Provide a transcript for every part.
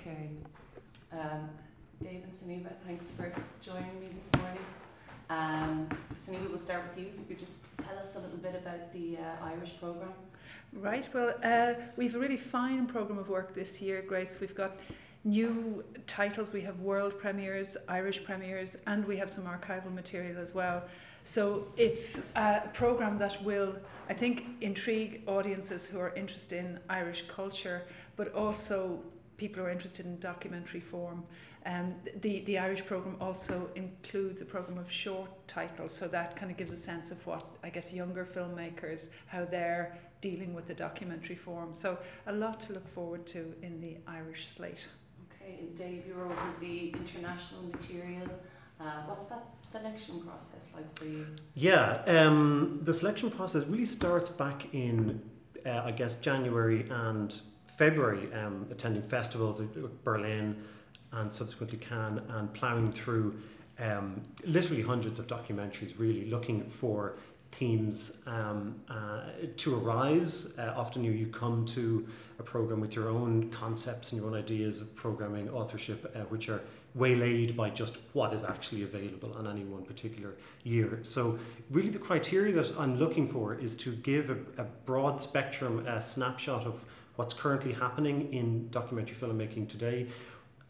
Okay. Um, Dave and Sunniva, thanks for joining me this morning. Um, we'll start with you. If you could just tell us a little bit about the uh, Irish programme. Right, well, uh, we have a really fine programme of work this year, Grace. We've got new titles, we have world premieres, Irish premieres, and we have some archival material as well. So it's a programme that will, I think, intrigue audiences who are interested in Irish culture, but also people who are interested in documentary form. Um, the, the Irish programme also includes a programme of short titles, so that kind of gives a sense of what, I guess, younger filmmakers, how they're dealing with the documentary form. So a lot to look forward to in the Irish slate. Okay, and Dave, you're over the international material. Uh, what's that selection process like for you? Yeah, um, the selection process really starts back in, uh, I guess, January and February, um, attending festivals like Berlin and subsequently Cannes and ploughing through um, literally hundreds of documentaries, really looking for themes um, uh, to arise. Uh, often you, you come to a program with your own concepts and your own ideas of programming, authorship, uh, which are waylaid by just what is actually available on any one particular year. So, really, the criteria that I'm looking for is to give a, a broad spectrum a snapshot of what's currently happening in documentary filmmaking today.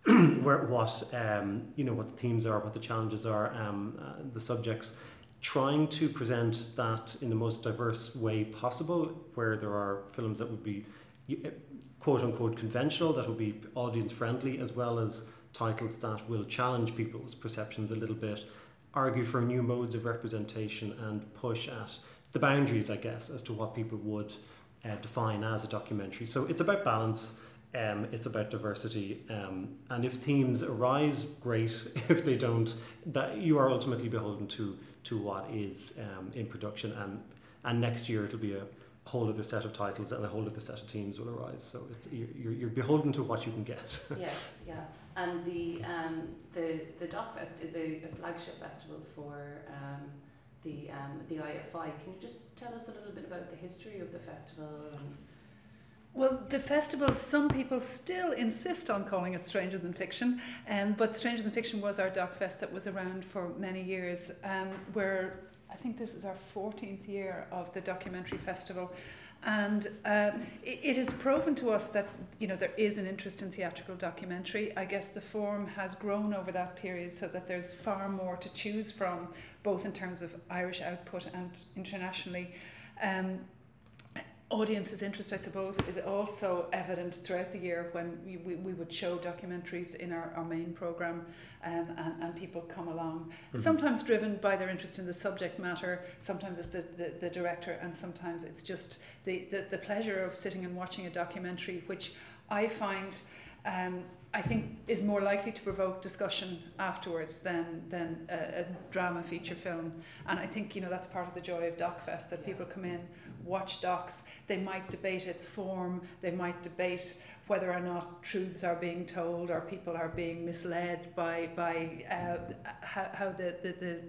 where what um, you know what the themes are, what the challenges are, um, uh, the subjects, trying to present that in the most diverse way possible, where there are films that would be quote unquote conventional, that would be audience friendly, as well as titles that will challenge people's perceptions a little bit, argue for new modes of representation, and push at the boundaries, I guess, as to what people would uh, define as a documentary. So it's about balance. Um, it's about diversity, um, and if themes arise, great. If they don't, that you are ultimately beholden to to what is um, in production, and and next year it'll be a whole other set of titles and a whole other set of teams will arise. So it's, you're, you're beholden to what you can get. yes, yeah. And the um, the the DocFest is a, a flagship festival for um, the um, the IFI. Can you just tell us a little bit about the history of the festival? Well, the festival, some people still insist on calling it Stranger Than Fiction, um, but Stranger Than Fiction was our Doc Fest that was around for many years, um, where I think this is our 14th year of the documentary festival. And uh, it, it is proven to us that you know there is an interest in theatrical documentary. I guess the form has grown over that period, so that there's far more to choose from, both in terms of Irish output and internationally. Um, audience's interest, I suppose, is also evident throughout the year when we, we, we would show documentaries in our, our main programme um, and, and people come along. Mm-hmm. Sometimes driven by their interest in the subject matter, sometimes it's the, the, the director, and sometimes it's just the, the, the pleasure of sitting and watching a documentary, which I find um, I think is more likely to provoke discussion afterwards than than a, a, drama feature film. And I think you know that's part of the joy of DocFest that people come in, watch docs, they might debate its form, they might debate whether or not truths are being told or people are being misled by by uh, how, how the, the, the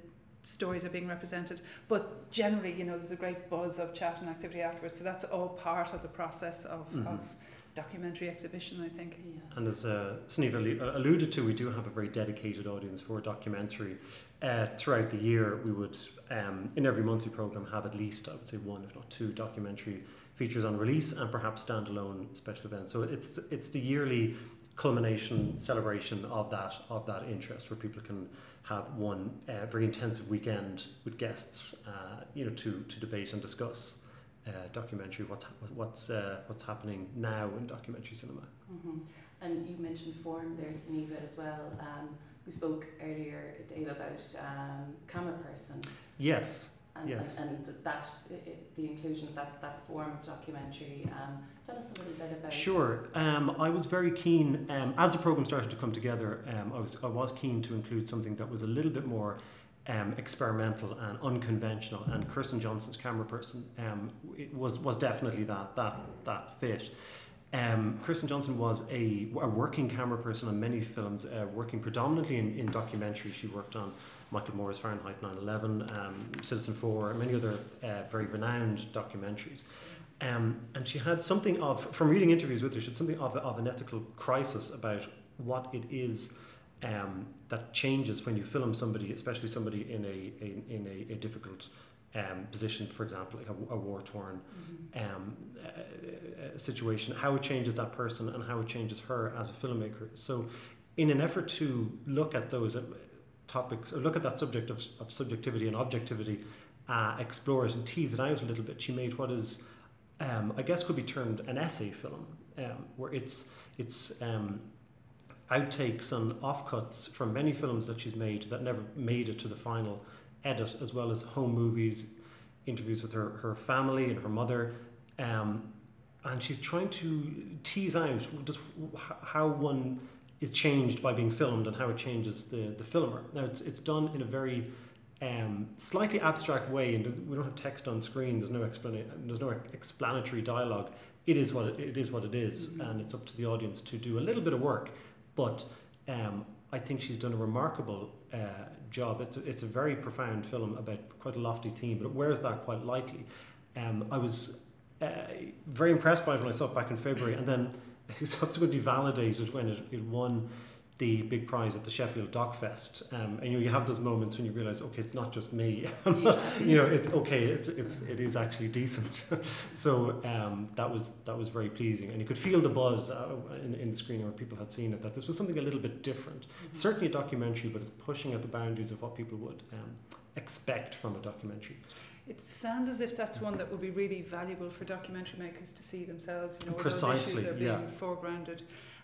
stories are being represented. But generally, you know, there's a great buzz of chat and activity afterwards. So that's all part of the process of, mm-hmm. of documentary exhibition, I think. Yeah. And as uh, Sunniva alluded to, we do have a very dedicated audience for documentary. Uh, throughout the year, we would, um, in every monthly program, have at least, I would say, one, if not two, documentary features on release and perhaps standalone special events. So it's it's the yearly culmination celebration of that of that interest, where people can have one uh, very intensive weekend with guests, uh, you know, to to debate and discuss uh, documentary, what's what's uh, what's happening now in documentary cinema. Mm-hmm. And you mentioned form there, Sunniva, as well. Um, we spoke earlier, Dave, about um, camera person. Yes. And, yes. and, and that it, the inclusion of that, that form of documentary. Um, tell us a little bit about. Sure. Um, I was very keen um, as the program started to come together. Um, I was I was keen to include something that was a little bit more um, experimental and unconventional. And Kirsten Johnson's Cameraperson um, was was definitely that that that fit. Um, Kirsten Johnson was a, a working camera person on many films, uh, working predominantly in, in documentaries. She worked on Michael Moore's Fahrenheit 9/11, um, Citizenfour, and many other uh, very renowned documentaries. Um, and she had something of, from reading interviews with her, she had something of, of an ethical crisis about what it is um, that changes when you film somebody, especially somebody in a in, in a, a difficult um, position, for example, like a, a war torn Mm-hmm. um, uh, situation, how it changes that person and how it changes her as a filmmaker. So, in an effort to look at those uh, topics or look at that subject of, of subjectivity and objectivity, uh, explore it and tease it out a little bit, she made what is, um, I guess, could be termed an essay film, um, where it's it's um, outtakes and offcuts from many films that she's made that never made it to the final edit, as well as home movies, interviews with her, her family and her mother. Um, and she's trying to tease out just how one is changed by being filmed and how it changes the, the filmer. Now, it's, it's done in a very um, slightly abstract way, and we don't have text on screen. There's no explanation. There's no explanatory dialogue. It is what it, it is. What it is, Mhm. and it's up to the audience to do a little bit of work. But um, I think she's done a remarkable uh, job. It's a, it's a very profound film about quite a lofty theme, but it wears that quite lightly. Um, I was uh, very impressed by it when I saw it back in February, and then was subsequently validated when it, it won the big prize at the Sheffield Doc Fest. Um, and you, know, you have those moments when you realise, okay, it's not just me. You know, it's okay. It's it's it is actually decent. so um, that was that was very pleasing, and you could feel the buzz uh, in, in the screening where people had seen it that this was something a little bit different. Mhm. Certainly a documentary, but it's pushing at the boundaries of what people would um, expect from a documentary. It sounds as if that's one that would be really valuable for documentary makers to see themselves. You know, Precisely, those issues are being yeah. foregrounded.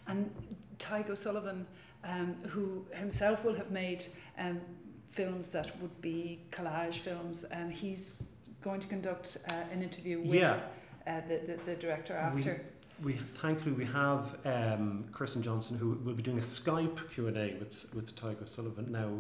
And Tadhg O'Sullivan, um, who himself will have made um, films that would be collage films, um, he's going to conduct uh, an interview with Yeah. uh, the, the, the director after. We thankfully we have um, Kirsten Johnson who will be doing a Skype Q and A with with Tadhg Sullivan now.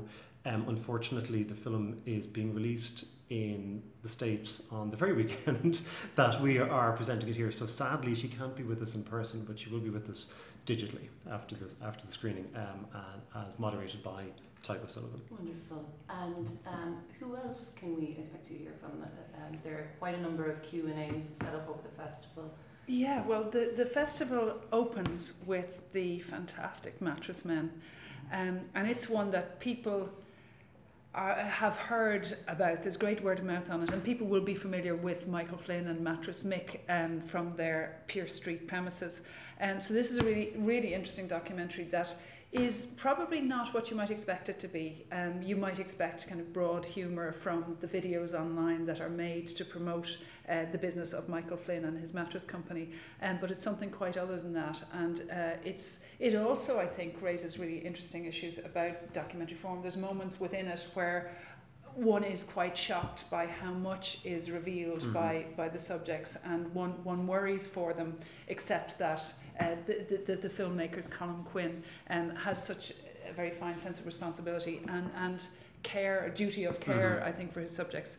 Um, unfortunately, the film is being released in the states on the very weekend that we are presenting it here. So sadly, she can't be with us in person, but she will be with us digitally after the after the screening, um, and as moderated by Tadhg Sullivan. Wonderful. And um, who else can we expect to hear from? Um, there are quite a number of Q and A's set up over the festival. Yeah, well, the, the festival opens with the fantastic Mattress Men. Um, and it's one that people are, have heard about. There's great word of mouth on it, and people will be familiar with Michael Flynn and Mattress Mick um, from their Pier Street premises. Um, so this is a really, really interesting documentary that is probably not what you might expect it to be. Um, you might expect kind of broad humour from the videos online that are made to promote uh, the business of Michael Flynn and his mattress company, um, but it's something quite other than that. And uh, it's it also, I think, raises really interesting issues about documentary form. There's moments within it where one is quite shocked by how much is revealed Mhm. by, by the subjects, and one, one worries for them, except that uh, the, the, the, filmmaker's Colm Quinn um, has such a very fine sense of responsibility and, and care, a duty of care, Mhm. I think, for his subjects.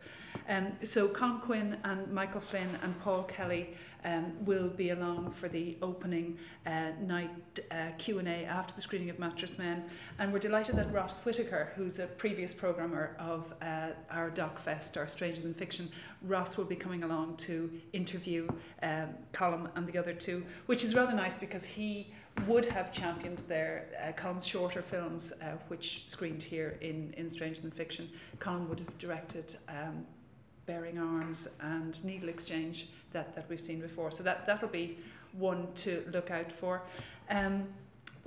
Um, so Colm Quinn and Michael Flynn and Paul Kelly um, will be along for the opening uh, night uh, Q&A after the screening of Mattress Men. And we're delighted that Ross Whitaker, who's a previous programmer of uh, our Doc Fest, our Stranger Than Fiction, Ross will be coming along to interview um, Colm and the other two, which is rather nice because he would have championed their uh, Colm's shorter films, uh, which screened here in, in Stranger Than Fiction. Colm would have directed um, Bearing Arms and Needle Exchange that, that we've seen before. So that, that'll be one to look out for. Um,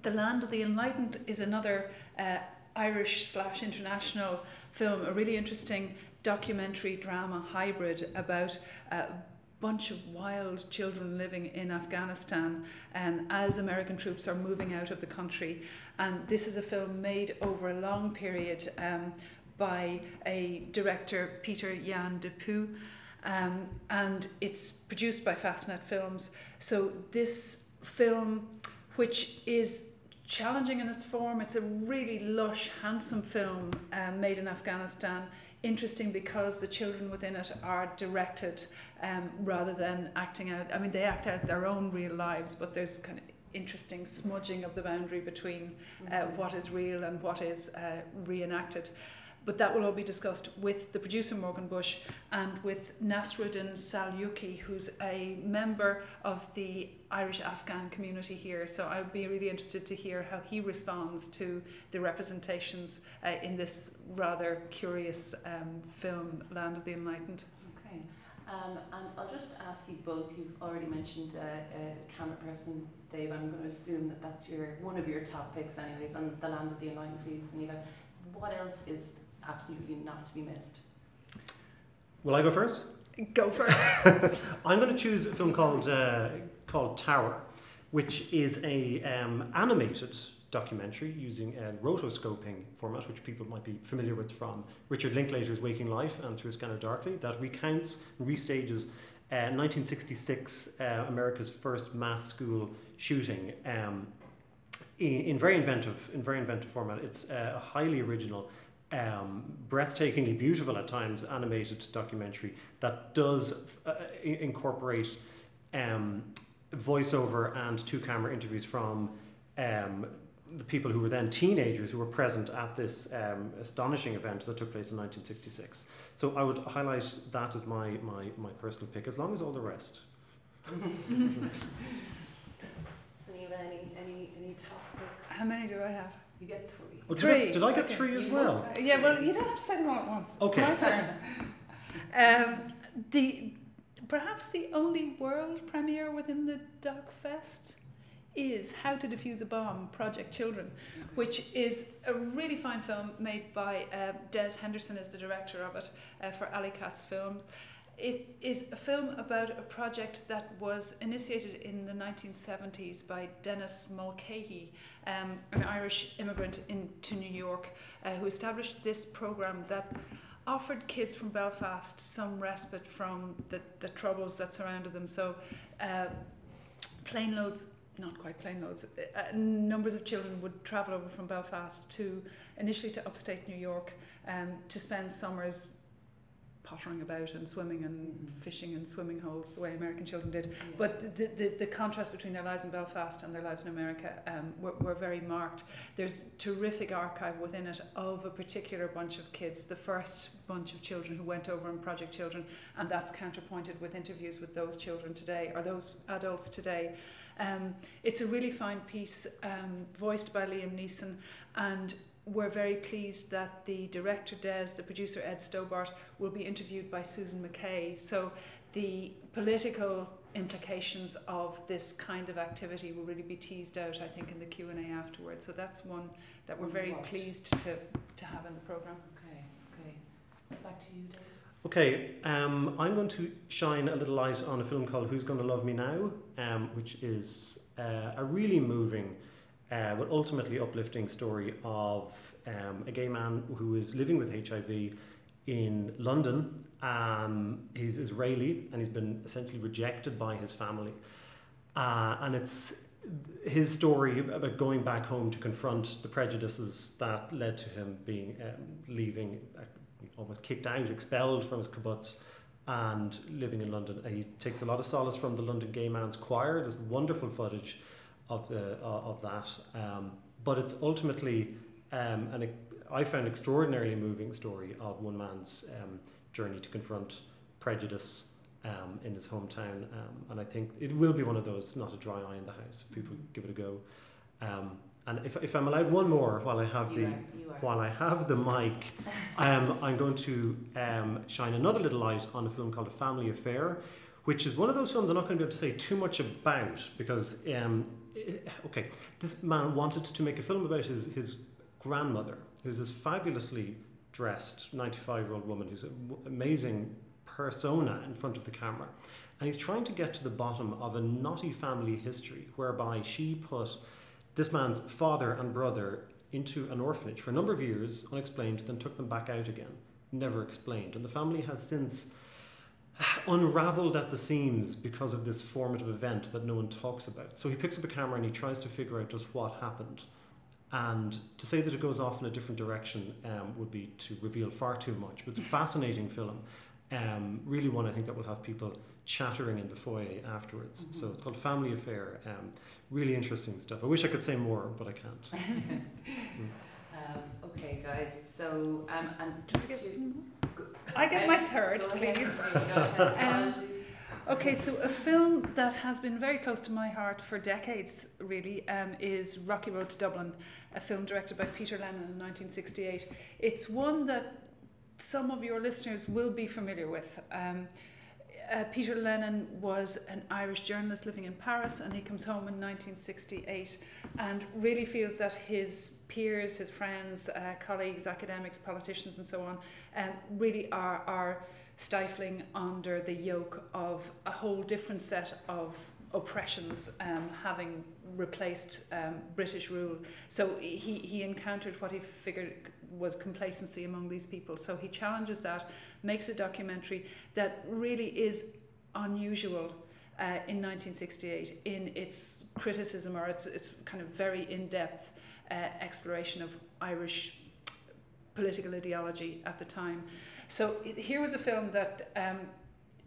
the Land of the Enlightened is another uh, Irish slash international film, a really interesting documentary drama hybrid about a bunch of wild children living in Afghanistan and as American troops are moving out of the country. And this is a film made over a long period um, by a director, Pieter-Jan De Pue. Um, and it's produced by Fastnet Films. So this film, which is challenging in its form, it's a really lush, handsome film um, made in Afghanistan. Interesting because the children within it are directed um, rather than acting out. I mean, they act out their own real lives, but there's kind of interesting smudging of the boundary between uh, what is real and what is uh, reenacted. But that will all be discussed with the producer Morgan Bushe and with Nasruddin Salyuki, who's a member of the Irish Afghan community here. So I'd be really interested to hear how he responds to the representations uh, in this rather curious um, film, Land of the Enlightened. Okay. Um, and I'll just ask you both. You've already mentioned uh, a Cameraperson, Dave. I'm going to assume that that's your one of your top picks, anyways, on the Land of the Enlightened for you, Sunita. What else is absolutely not to be missed? Will I go first? Go first. I'm going to choose a film called uh, called Tower, which is a um, animated documentary using a rotoscoping format, which people might be familiar with from Richard Linklater's Waking Life and Through a Scanner Darkly, that recounts and restages uh, 1966 uh, America's first mass school shooting um, in, in, very inventive in very inventive format. It's uh, a highly original um, breathtakingly beautiful at times animated documentary that does uh, incorporate um, voiceover and two camera interviews from um, the people who were then teenagers who were present at this um, astonishing event that took place in 1966. So I would highlight that as my, my, my personal pick, as long as all the rest. Sunita, any, any, any topics? How many do I have? You get three. Well, Three. Did I, did I get Okay. three as You well? Yeah, well, you don't have to say them all at once. Okay. It's my turn. um, the perhaps the only world premiere within the Doc Fest is How to Defuse a Bomb: Project Children, which is a really fine film made by uh, Des Henderson as the director of it uh, for Alleycats Film. It is a film about a project that was initiated in the 1970s by Dennis Mulcahy, um, an Irish immigrant into New York, uh, who established this program that offered kids from Belfast some respite from the, the troubles that surrounded them. So, uh, plane loads, not quite plane loads, uh, numbers of children would travel over from Belfast to initially to upstate New York um, to spend summers pottering about and swimming and Mhm. fishing in swimming holes the way American children did. Yeah. But the, the, the contrast between their lives in Belfast and their lives in America um, were, were very marked. There's terrific archive within it of a particular bunch of kids, the first bunch of children who went over in Project Children, and that's counterpointed with interviews with those children today or those adults today. Um, it's a really fine piece, um, voiced by Liam Neeson, and we're very pleased that the director Des, the producer Ed Stobart, will be interviewed by Susan McKay. So the political implications of this kind of activity will really be teased out, I think, in the Q and A afterwards. So that's one that we're very watch. pleased to to have in the program. Okay, okay. Back to you, Dave. Okay, um, I'm going to shine a little light on a film called Who's Gonna Love Me Now, um, which is uh, a really moving uh, but ultimately uplifting story of um, a gay man who is living with HIV in London. Um, he's Israeli and he's been essentially rejected by his family. Uh, and it's his story about going back home to confront the prejudices that led to him being um, leaving, uh, almost kicked out, expelled from his kibbutz, and living in London. And he takes a lot of solace from the London Gay Man's Choir. There's wonderful footage of the uh, of that, um, but it's ultimately um, an I found extraordinarily moving story of one man's um, journey to confront prejudice um, in his hometown, um, and I think it will be one of those not a dry eye in the house. if People give it a go. Um, and if, if I'm allowed one more while I have You the are, are. while I have the mic, um, I'm going to um, shine another little light on a film called A Family Affair, which is one of those films I'm not going to be able to say too much about because, um, Eh, okay, this man wanted to make a film about his, his grandmother, who's this fabulously dressed 95 year old woman who's an amazing persona in front of the camera. And he's trying to get to the bottom of a knotty family history whereby she put this man's father and brother into an orphanage for a number of years, unexplained, then took them back out again, never explained. And the family has since unraveled at the seams because of this formative event that no one talks about. So he picks up a camera and he tries to figure out just what happened. And to say that it goes off in a different direction um, would be to reveal far too much. But it's a fascinating film. Um, really one I think that will have people chattering in the foyer afterwards. Mhm. So it's called Family Affair. Um, really interesting stuff. I wish I could say more, but I can't. Um, okay, guys. So um, and just to I get my third, please. Sophie, go ahead. Um, Okay, so a film that has been very close to my heart for decades, really, um, is Rocky Road to Dublin, a film directed by Peter Lennon in 1968. It's one that some of your listeners will be familiar with. Um, uh, Peter Lennon was an Irish journalist living in Paris, and he comes home in 1968 and really feels that his peers, his friends, uh, colleagues, academics, politicians, and so on, um, really are are stifling under the yoke of a whole different set of oppressions um, having replaced um, British rule. So he, he encountered what he figured was complacency among these people. So he challenges that, makes a documentary that really is unusual. Uh, in 1968, in its criticism or its, its kind of very in depth uh, exploration of Irish political ideology at the time. So it- here was a film that um,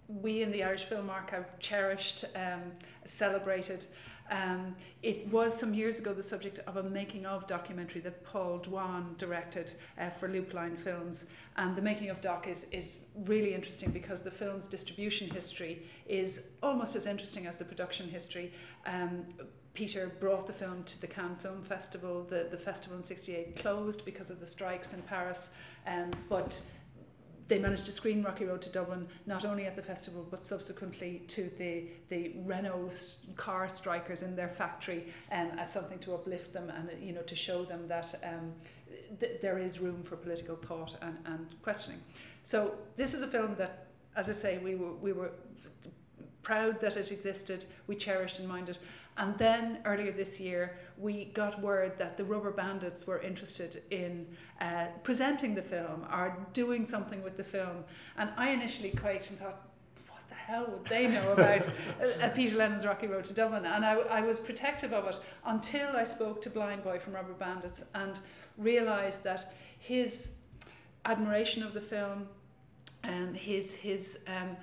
we in the Irish Film Archive cherished, um, celebrated. Um, it was some years ago the subject of a making of documentary that Paul Duane directed uh, for Loopline Films. And the making of doc is, is really interesting because the film's distribution history is almost as interesting as the production history. Um, Peter brought the film to the Cannes Film Festival. The, the festival in 68 closed because of the strikes in Paris. Um, but they managed to screen Rocky Road to Dublin not only at the festival but subsequently to the the Renault car strikers in their factory um, as something to uplift them and you know to show them that um, th- there is room for political thought and, and questioning. So this is a film that, as I say, we were we were proud that it existed. We cherished and minded. And then earlier this year, we got word that the Rubber Bandits were interested in uh, presenting the film or doing something with the film. And I initially quaked and thought, what the hell would they know about uh, Peter Lennon's Rocky Road to Dublin? And I, I was protective of it until I spoke to Blind Boy from Rubber Bandits and realised that his admiration of the film, and his, his um,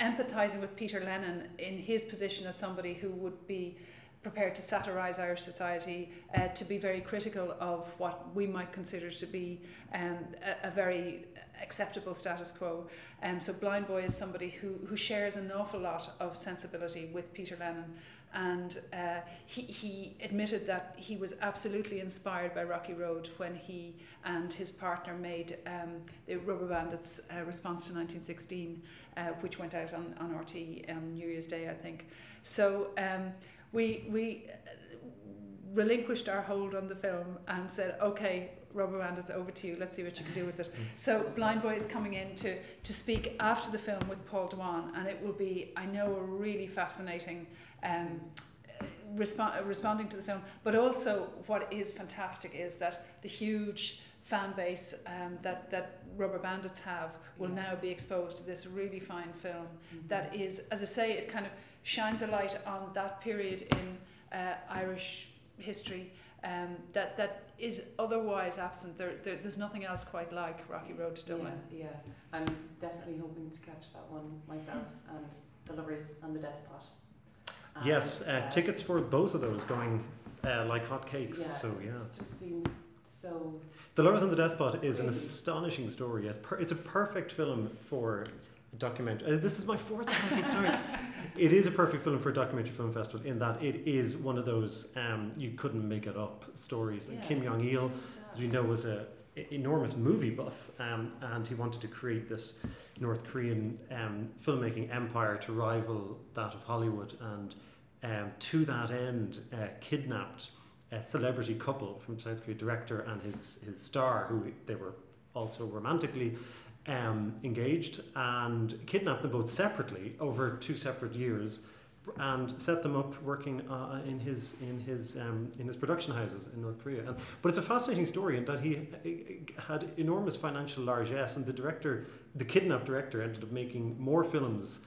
empathizing with Peter Lennon in his position as somebody who would be prepared to satirize Irish society, uh, to be very critical of what we might consider to be um, a, a very acceptable status quo. Um, so Blind Boy is somebody who, who shares an awful lot of sensibility with Peter Lennon. And uh, he, he admitted that he was absolutely inspired by Rocky Road when he and his partner made um, the Rubber Bandits uh, response to 1916 uh, which went out on, on RTÉ on New Year's Day, I think. So um, we, we relinquished our hold on the film and said, okay, Rubber Bandits, over to you. Let's see what you can do with it. So Blind Boy is coming in to, to speak after the film with Paul Duane, and it will be, I know, a really fascinating um, respo- responding to the film. But also, what is fantastic is that the huge fan base um, that, that Rubber Bandits have will Yeah. now be exposed to this really fine film Mhm. that is, as I say, it kind of shines a light on that period in uh, Irish history um, that, that is otherwise absent. There, there, there's nothing else quite like Rocky Road to Dublin. Yeah, yeah. I'm definitely hoping to catch that one myself and the lovers and the despot. And, Yes, uh, tickets for both of those going uh, like hotcakes. Yeah, so yeah, It just seems so. The Lovers and the Despot is an astonishing story. It's, per- it's a perfect film for a documentary. Uh, this is my fourth time. Sorry, it is a perfect film for a documentary film festival in that it is one of those um, you couldn't make it up stories. Yeah, Kim Jong Il, as we know, was a enormous movie buff, um, and he wanted to create this North Korean um, filmmaking empire to rival that of Hollywood, and um, to that end, uh, kidnapped a celebrity couple from South Korea, director and his his star, who they were also romantically um, engaged, and kidnapped them both separately over two separate years, and set them up working uh, in his in his um, in his production houses in North Korea. And, but it's a fascinating story in that he uh, had enormous financial largesse, and the director, the kidnapped director, ended up making more films.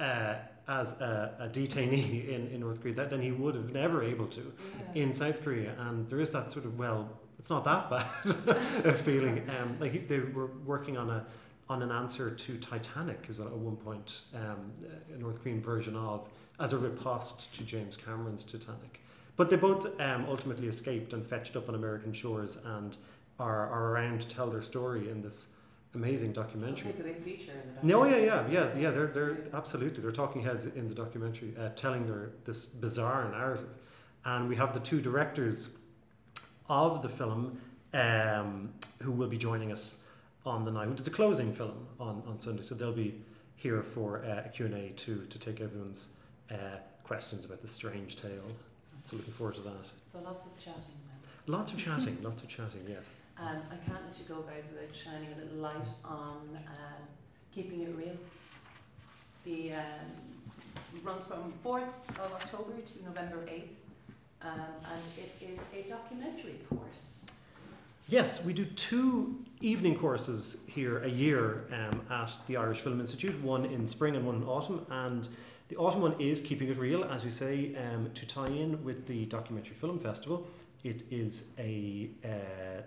Uh, as a, a detainee in, in North Korea, than he would have been ever able to Yeah. in South Korea, and there is that sort of well, it's not that bad a feeling. Um, like they were working on a on an answer to Titanic as well at one point, um, a North Korean version of as a riposte to James Cameron's Titanic. But they both um, ultimately escaped and fetched up on American shores and are, are around to tell their story in this amazing documentary. Okay, so they feature in the No, yeah, yeah, yeah, yeah. They're they're Amazing. absolutely they're talking heads in the documentary, uh, telling their this bizarre narrative, and we have the two directors of the film um, who will be joining us on the night. It's a closing film on, on Sunday, so they'll be here for uh, a Q and A to to take everyone's uh, questions about the strange tale. So looking forward to that. So lots of chatting then. Lots of chatting, lots of chatting. Yes. Um, I can't let you go, guys, without shining a little light on um, keeping it real. The um, runs from fourth of October to November eighth, um, and it is a documentary course. Yes, we do two evening courses here a year um, at the Irish Film Institute, one in spring and one in autumn. And the autumn one is Keeping It Real, as you say, um, to tie in with the Documentary Film Festival. It is a uh,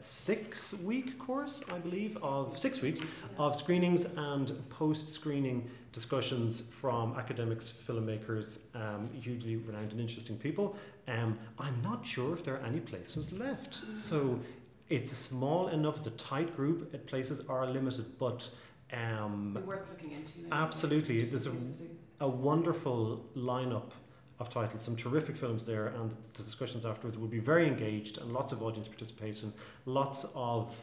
six week course, I believe, of six weeks of screenings and post screening discussions from academics, filmmakers, um, hugely renowned and interesting people. Um, I'm not sure if there are any places left. So it's small enough, it's a tight group, uh, places are limited, but um, worth looking into. Absolutely, there's a- a wonderful lineup of titles, some terrific films there, and the discussions afterwards will be very engaged and lots of audience participation, lots of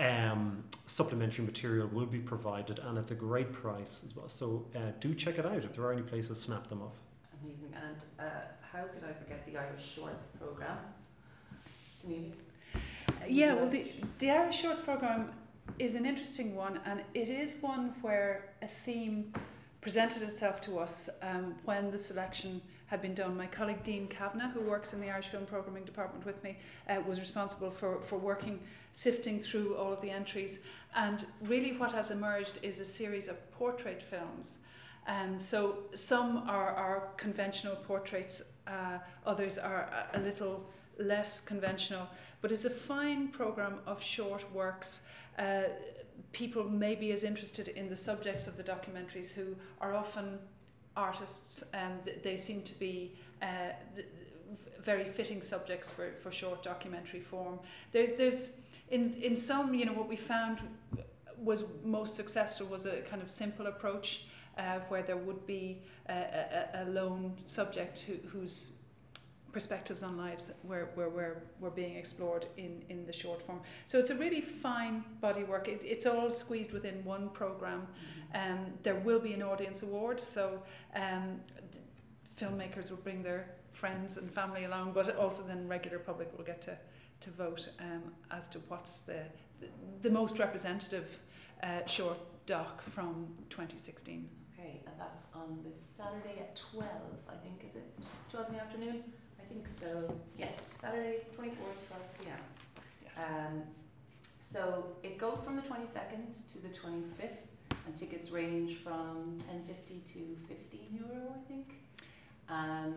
um, supplementary material will be provided, and it's a great price as well. So uh, do check it out if there are any places, snap them up. Amazing. And uh, how could I forget the Irish Shorts programme? Sunil? Yeah, well, the, the Irish Shorts programme is an interesting one, and it is one where a theme presented itself to us um, when the selection had been done. My colleague Dean Kavanagh, who works in the Irish Film Programming Department with me, uh, was responsible for, for working, sifting through all of the entries. And really, what has emerged is a series of portrait films. Um, so some are, are conventional portraits, uh, others are a, little less conventional but it's a fine program of short works. Uh, people may be as interested in the subjects of the documentaries who are often artists. Um, th- they seem to be uh, th- very fitting subjects for, for short documentary form. There, there's in in some, you know, what we found was most successful was a kind of simple approach uh, where there would be a, a, a lone subject who, perspectives on lives were, were, were, were being explored in, in the short form. So it's a really fine body work. It, it's all squeezed within one program. Um, there will be an audience award, so um, filmmakers will bring their friends and family along, but also then regular public will get to, to vote um, as to what's the, the, the most representative uh, short doc from 2016. Okay, and that's on this Saturday at 12, I think, is it 12 in the afternoon? I think so. Yes, Saturday, 24th, 12 p.m. Yes. Um, so it goes from the 22nd to the 25th, and tickets range from 10.50 to 15 euro, I think. Um,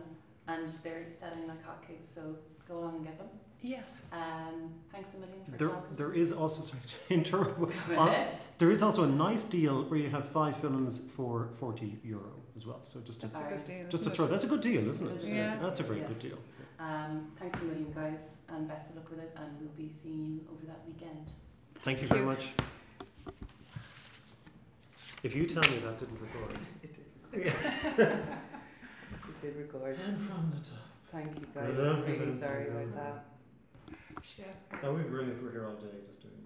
and they're selling like hotcakes, so go along and get them. Yes. Um, thanks a million for There, talking. there is also sorry to interrupt. Go on- ahead. There is also a nice deal where you have five films for forty euro as well. So just to, That's a good deal. just to isn't throw it? that's a good deal, isn't it? a Yeah. that's a very Yes. good deal. Um, thanks a million, guys, and best of luck with it. And we'll be seeing you over that weekend. Thank you very you. much. If you tell me that didn't record. It did. it did record. And from the top. Thank you, guys. I'm really sorry about that. Yeah. That would brilliant if we're here all day just doing